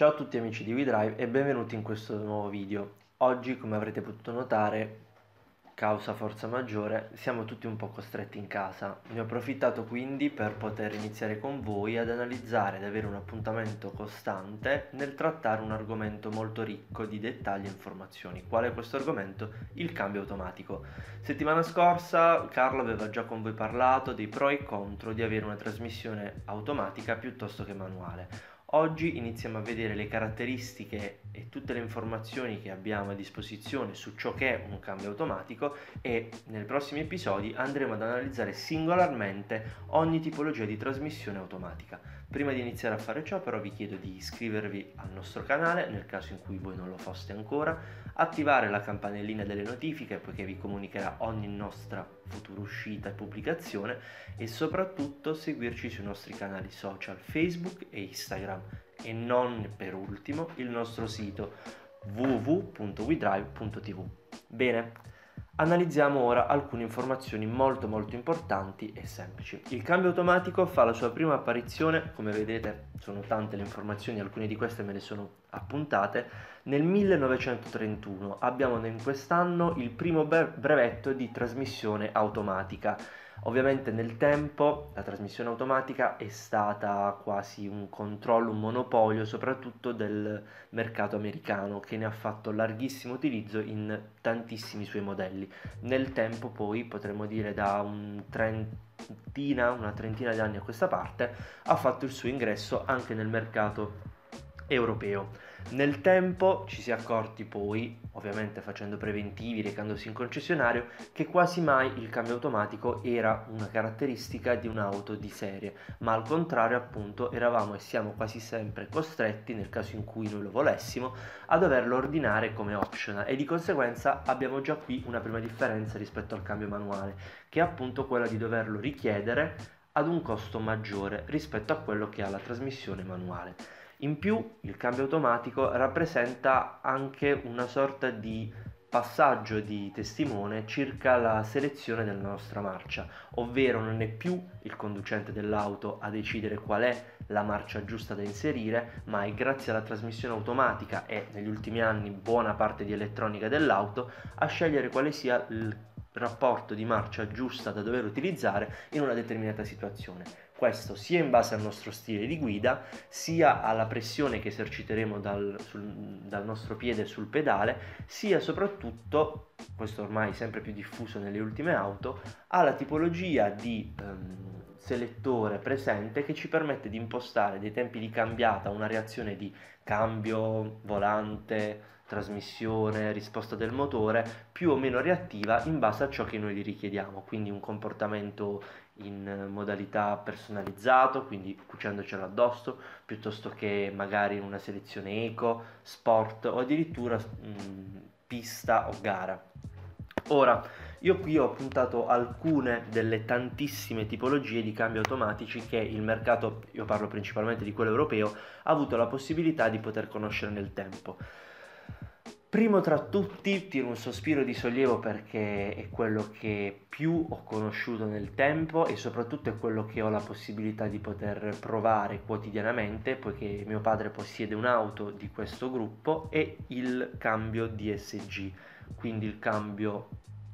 Ciao a tutti amici di WeDrive e benvenuti in questo nuovo video. Oggi, come avrete potuto notare, causa forza maggiore, siamo tutti un po' costretti in casa. Ne ho approfittato quindi per poter iniziare con voi ad analizzare ed avere un appuntamento costante nel trattare un argomento molto ricco di dettagli e informazioni. Qual è questo argomento? Il cambio automatico. Settimana scorsa Carlo aveva già con voi parlato dei pro e contro di avere una trasmissione automatica piuttosto che manuale. Oggi iniziamo a vedere le caratteristiche e tutte le informazioni che abbiamo a disposizione su ciò che è un cambio automatico e nei prossimi episodi andremo ad analizzare singolarmente ogni tipologia di trasmissione automatica. Prima di iniziare a fare ciò però vi chiedo di iscrivervi al nostro canale nel caso in cui voi non lo foste ancora, attivare la campanellina delle notifiche poiché vi comunicherà ogni nostra futura uscita e pubblicazione e soprattutto seguirci sui nostri canali social Facebook e Instagram e non per ultimo il nostro sito www.widrive.tv. Bene, Analizziamo ora alcune informazioni molto molto importanti e semplici. Il cambio automatico fa la sua prima apparizione, come vedete sono tante le informazioni, alcune di queste me le sono appuntate, nel 1931 abbiamo in quest'anno il primo brevetto di trasmissione automatica Ovviamente nel tempo la trasmissione automatica è stata quasi un controllo, un monopolio soprattutto del mercato americano che ne ha fatto larghissimo utilizzo in tantissimi suoi modelli. Nel tempo poi potremmo dire da un trentina, una trentina di anni a questa parte ha fatto il suo ingresso anche nel mercato europeo. Nel tempo ci si è accorti poi, ovviamente facendo preventivi, recandosi in concessionario, che quasi mai il cambio automatico era una caratteristica di un'auto di serie, ma al contrario appunto eravamo e siamo quasi sempre costretti, nel caso in cui noi lo volessimo, a doverlo ordinare come optional e di conseguenza abbiamo già qui una prima differenza rispetto al cambio manuale, che è appunto quella di doverlo richiedere ad un costo maggiore rispetto a quello che ha la trasmissione manuale. In più il cambio automatico rappresenta anche una sorta di passaggio di testimone circa la selezione della nostra marcia, ovvero non è più il conducente dell'auto a decidere qual è la marcia giusta da inserire, ma è grazie alla trasmissione automatica e negli ultimi anni buona parte di elettronica dell'auto a scegliere quale sia il rapporto di marcia giusta da dover utilizzare in una determinata situazione. Questo sia in base al nostro stile di guida, sia alla pressione che eserciteremo dal, sul, dal nostro piede sul pedale, sia soprattutto, questo ormai sempre più diffuso nelle ultime auto, alla tipologia di ehm, selettore presente che ci permette di impostare dei tempi di cambiata, una reazione di cambio, volante, trasmissione, risposta del motore più o meno reattiva in base a ciò che noi gli richiediamo, quindi un comportamento in modalità personalizzato, quindi cucendocelo addosso, piuttosto che magari in una selezione eco, sport o addirittura mh, mm, pista o gara. Ora, io qui ho appuntato alcune delle tantissime tipologie di cambio automatici che il mercato, io parlo principalmente di quello europeo, ha avuto la possibilità di poter conoscere nel tempo. Primo tra tutti tiro un sospiro di sollievo perché è quello che più ho conosciuto nel tempo e soprattutto è quello che ho la possibilità di poter provare quotidianamente poiché mio padre possiede un'auto di questo gruppo e il cambio DSG, quindi il cambio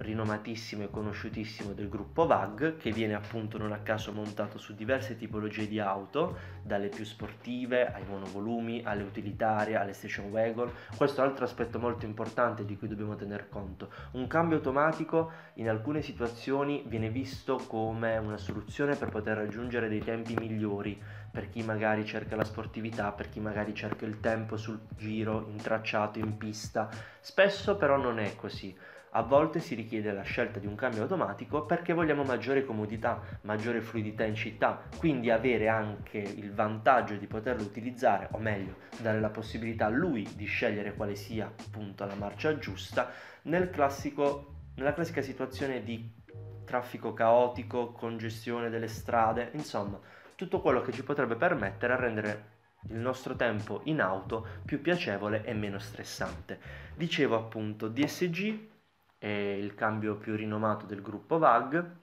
rinomatissimo e conosciutissimo del gruppo VAG che viene appunto non a caso montato su diverse tipologie di auto dalle più sportive ai monovolumi alle utilitarie alle station wagon. Questo è un altro aspetto molto importante di cui dobbiamo tener conto. Un cambio automatico in alcune situazioni viene visto come una soluzione per poter raggiungere dei tempi migliori per chi magari cerca la sportività per chi magari cerca il tempo sul giro in tracciato in pista. Spesso però non è così a volte si richiede la scelta di un cambio automatico perché vogliamo maggiore comodità, maggiore fluidità in città, quindi avere anche il vantaggio di poterlo utilizzare, o meglio, dare la possibilità a lui di scegliere quale sia appunto la marcia giusta nel classico, nella classica situazione di traffico caotico, congestione delle strade, insomma, tutto quello che ci potrebbe permettere a rendere il nostro tempo in auto più piacevole e meno stressante. Dicevo appunto DSG è il cambio più rinomato del gruppo VAG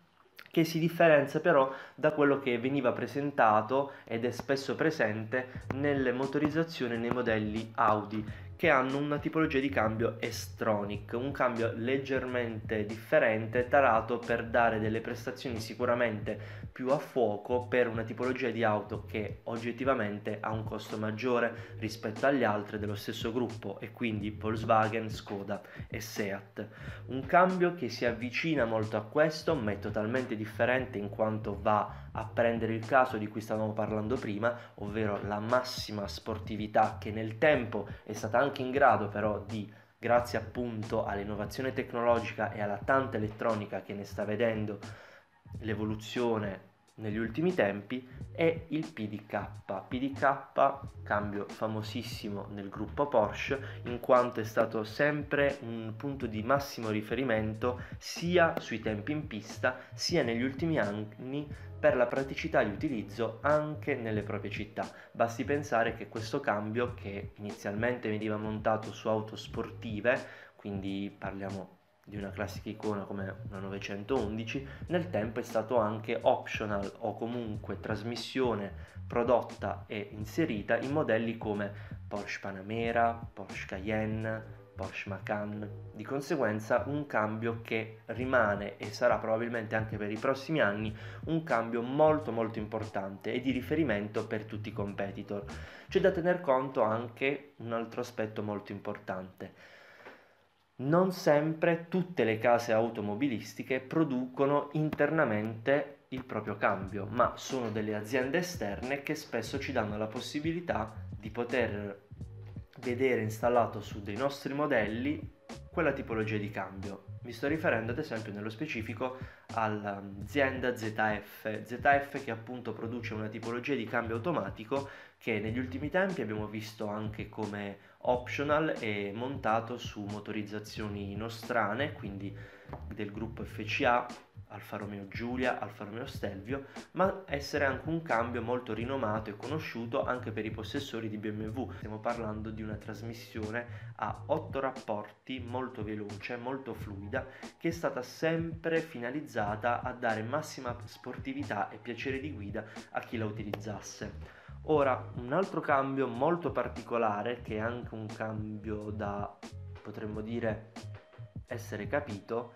che si differenzia però da quello che veniva presentato ed è spesso presente nelle motorizzazioni nei modelli Audi che hanno una tipologia di cambio S-Tronic, un cambio leggermente differente, tarato per dare delle prestazioni sicuramente più a fuoco per una tipologia di auto che oggettivamente ha un costo maggiore rispetto agli altri dello stesso gruppo e quindi Volkswagen, Skoda e Seat. Un cambio che si avvicina molto a questo, ma è totalmente differente in quanto va a prendere il caso di cui stavamo parlando prima, ovvero la massima sportività che nel tempo è stata anche in grado però di grazie appunto all'innovazione tecnologica e alla tanta elettronica che ne sta vedendo l'evoluzione negli ultimi tempi è il PDK. PDK, cambio famosissimo nel gruppo Porsche, in quanto è stato sempre un punto di massimo riferimento sia sui tempi in pista, sia negli ultimi anni per la praticità di utilizzo anche nelle proprie città. Basti pensare che questo cambio, che inizialmente veniva montato su auto sportive, quindi parliamo di una classica icona come una 911, nel tempo è stato anche optional o comunque trasmissione prodotta e inserita in modelli come Porsche Panamera, Porsche Cayenne, Porsche Macan. Di conseguenza un cambio che rimane e sarà probabilmente anche per i prossimi anni un cambio molto molto importante e di riferimento per tutti i competitor. C'è da tener conto anche un altro aspetto molto importante non sempre tutte le case automobilistiche producono internamente il proprio cambio, ma sono delle aziende esterne che spesso ci danno la possibilità di poter vedere installato su dei nostri modelli quella tipologia di cambio. Mi sto riferendo ad esempio nello specifico all'azienda ZF, ZF che appunto produce una tipologia di cambio automatico che negli ultimi tempi abbiamo visto anche come optional e montato su motorizzazioni nostrane, quindi del gruppo FCA, Alfa Romeo Giulia, Alfa Romeo Stelvio, ma essere anche un cambio molto rinomato e conosciuto anche per i possessori di BMW. Stiamo parlando di una trasmissione a 8 rapporti molto veloce, molto fluida, che è stata sempre finalizzata a dare massima sportività e piacere di guida a chi la utilizzasse. Ora, un altro cambio molto particolare, che è anche un cambio da, potremmo dire, essere capito,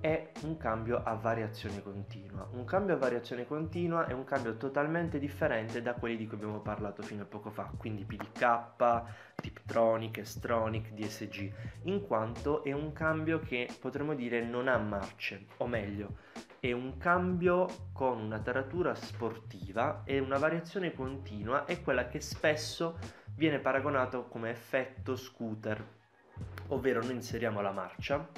è un cambio a variazione continua. Un cambio a variazione continua è un cambio totalmente differente da quelli di cui abbiamo parlato fino a poco fa, quindi PDK, Tiptronic, S-Tronic, DSG, in quanto è un cambio che potremmo dire non ha marce, o meglio, è un cambio con una taratura sportiva e una variazione continua è quella che spesso viene paragonato come effetto scooter, ovvero noi inseriamo la marcia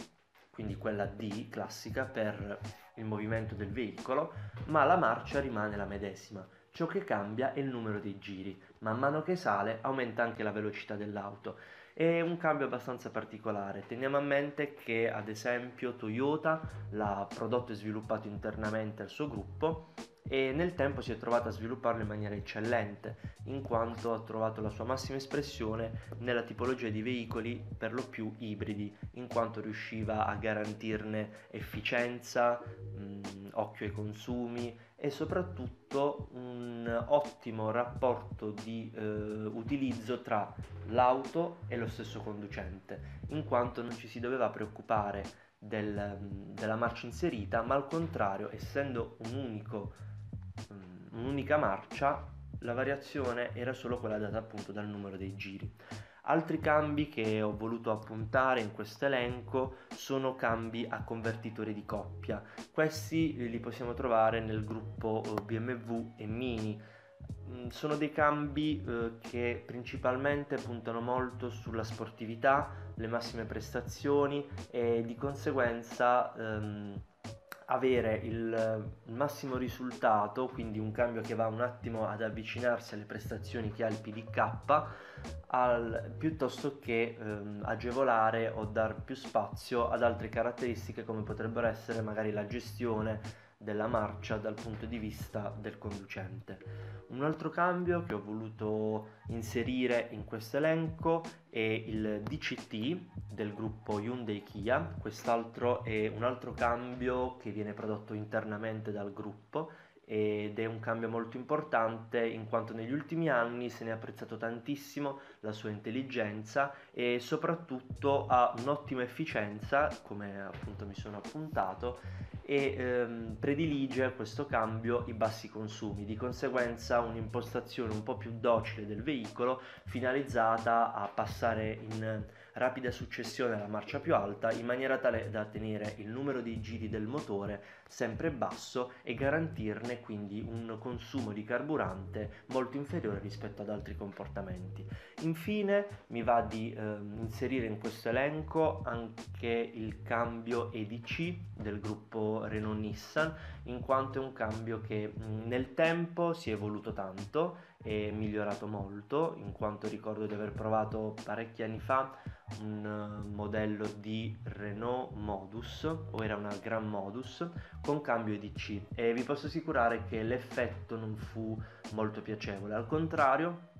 quindi quella D classica per il movimento del veicolo, ma la marcia rimane la medesima. Ciò che cambia è il numero dei giri, man mano che sale aumenta anche la velocità dell'auto. È un cambio abbastanza particolare. Teniamo a mente che ad esempio Toyota l'ha prodotto e sviluppato internamente al suo gruppo e nel tempo si è trovato a svilupparlo in maniera eccellente, in quanto ha trovato la sua massima espressione nella tipologia di veicoli per lo più ibridi, in quanto riusciva a garantirne efficienza, mh, mm, occhio ai consumi e soprattutto un ottimo rapporto di eh, utilizzo tra l'auto e lo stesso conducente, in quanto non ci si doveva preoccupare del, della marcia inserita, ma al contrario, essendo un unico un'unica marcia, la variazione era solo quella data appunto dal numero dei giri. Altri cambi che ho voluto appuntare in questo elenco sono cambi a convertitori di coppia. Questi li possiamo trovare nel gruppo eh, BMW e Mini. Mm, sono dei cambi eh, che principalmente puntano molto sulla sportività, le massime prestazioni e di conseguenza ehm, avere il, massimo risultato, quindi un cambio che va un attimo ad avvicinarsi alle prestazioni che ha il PDK, al, piuttosto che ehm, agevolare o dar più spazio ad altre caratteristiche come potrebbero essere magari la gestione della marcia dal punto di vista del conducente. Un altro cambio che ho voluto inserire in questo elenco è il DCT del gruppo Hyundai Kia, quest'altro è un altro cambio che viene prodotto internamente dal gruppo ed è un cambio molto importante in quanto negli ultimi anni se ne è apprezzato tantissimo la sua intelligenza e soprattutto ha un'ottima efficienza, come appunto mi sono appuntato, e ehm, predilige questo cambio i bassi consumi, di conseguenza un'impostazione un po' più docile del veicolo finalizzata a passare in rapida successione alla marcia più alta in maniera tale da tenere il numero di giri del motore sempre basso e garantirne quindi un consumo di carburante molto inferiore rispetto ad altri comportamenti. Infine mi va di eh, inserire in questo elenco anche il cambio EDC del gruppo Renault Nissan in quanto è un cambio che nel tempo si è evoluto tanto e migliorato molto in quanto ricordo di aver provato parecchi anni fa un modello di Renault Modus o era una Gran Modus con cambio EDC e vi posso assicurare che l'effetto non fu molto piacevole. Al contrario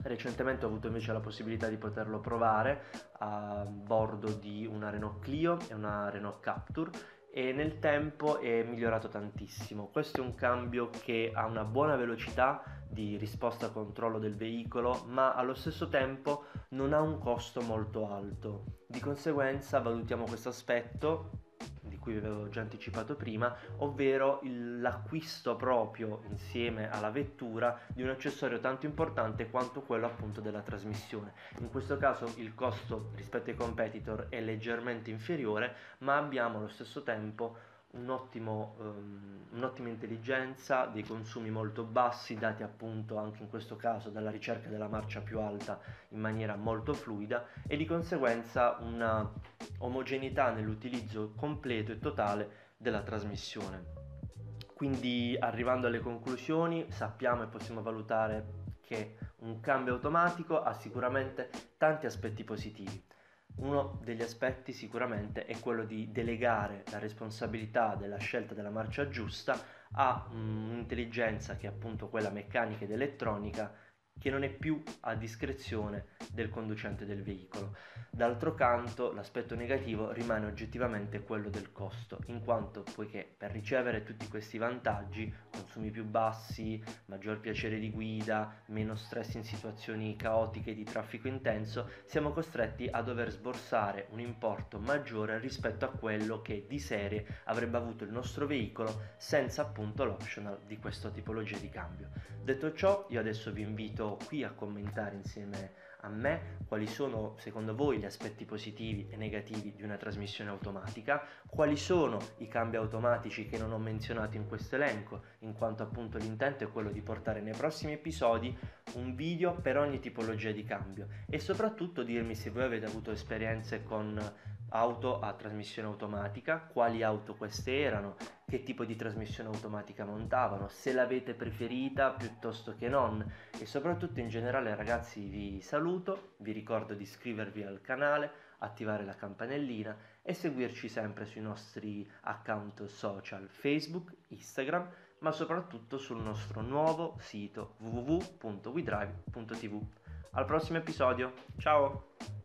Recentemente ho avuto invece la possibilità di poterlo provare a bordo di una Renault Clio e una Renault Capture e nel tempo è migliorato tantissimo. Questo è un cambio che ha una buona velocità di risposta a controllo del veicolo, ma allo stesso tempo non ha un costo molto alto. Di conseguenza valutiamo questo aspetto di cui vi avevo già anticipato prima, ovvero il, l'acquisto proprio insieme alla vettura di un accessorio tanto importante quanto quello appunto della trasmissione. In questo caso il costo rispetto ai competitor è leggermente inferiore, ma abbiamo allo stesso tempo un ottimo, um, un'ottima intelligenza, dei consumi molto bassi dati appunto anche in questo caso dalla ricerca della marcia più alta in maniera molto fluida e di conseguenza una omogeneità nell'utilizzo completo e totale della trasmissione. Quindi arrivando alle conclusioni sappiamo e possiamo valutare che un cambio automatico ha sicuramente tanti aspetti positivi uno degli aspetti sicuramente è quello di delegare la responsabilità della scelta della marcia giusta a un'intelligenza che è appunto quella meccanica ed elettronica che non è più a discrezione del conducente del veicolo. D'altro canto l'aspetto negativo rimane oggettivamente quello del costo, in quanto poiché per ricevere tutti questi vantaggi, consumi più bassi, maggior piacere di guida, meno stress in situazioni caotiche di traffico intenso, siamo costretti a dover sborsare un importo maggiore rispetto a quello che di serie avrebbe avuto il nostro veicolo senza appunto l'optional di questa tipologia di cambio. Detto ciò, io adesso vi invito qui a commentare insieme a me quali sono secondo voi gli aspetti positivi e negativi di una trasmissione automatica, quali sono i cambi automatici che non ho menzionato in questo elenco, in quanto appunto l'intento è quello di portare nei prossimi episodi un video per ogni tipologia di cambio? E soprattutto dirmi se voi avete avuto esperienze con auto a trasmissione automatica, quali auto queste erano, che tipo di trasmissione automatica montavano, se l'avete preferita piuttosto che non e soprattutto in generale ragazzi vi saluto, vi ricordo di iscrivervi al canale, attivare la campanellina e seguirci sempre sui nostri account social Facebook, Instagram, ma soprattutto sul nostro nuovo sito www.widrive.tv. Al prossimo episodio, ciao!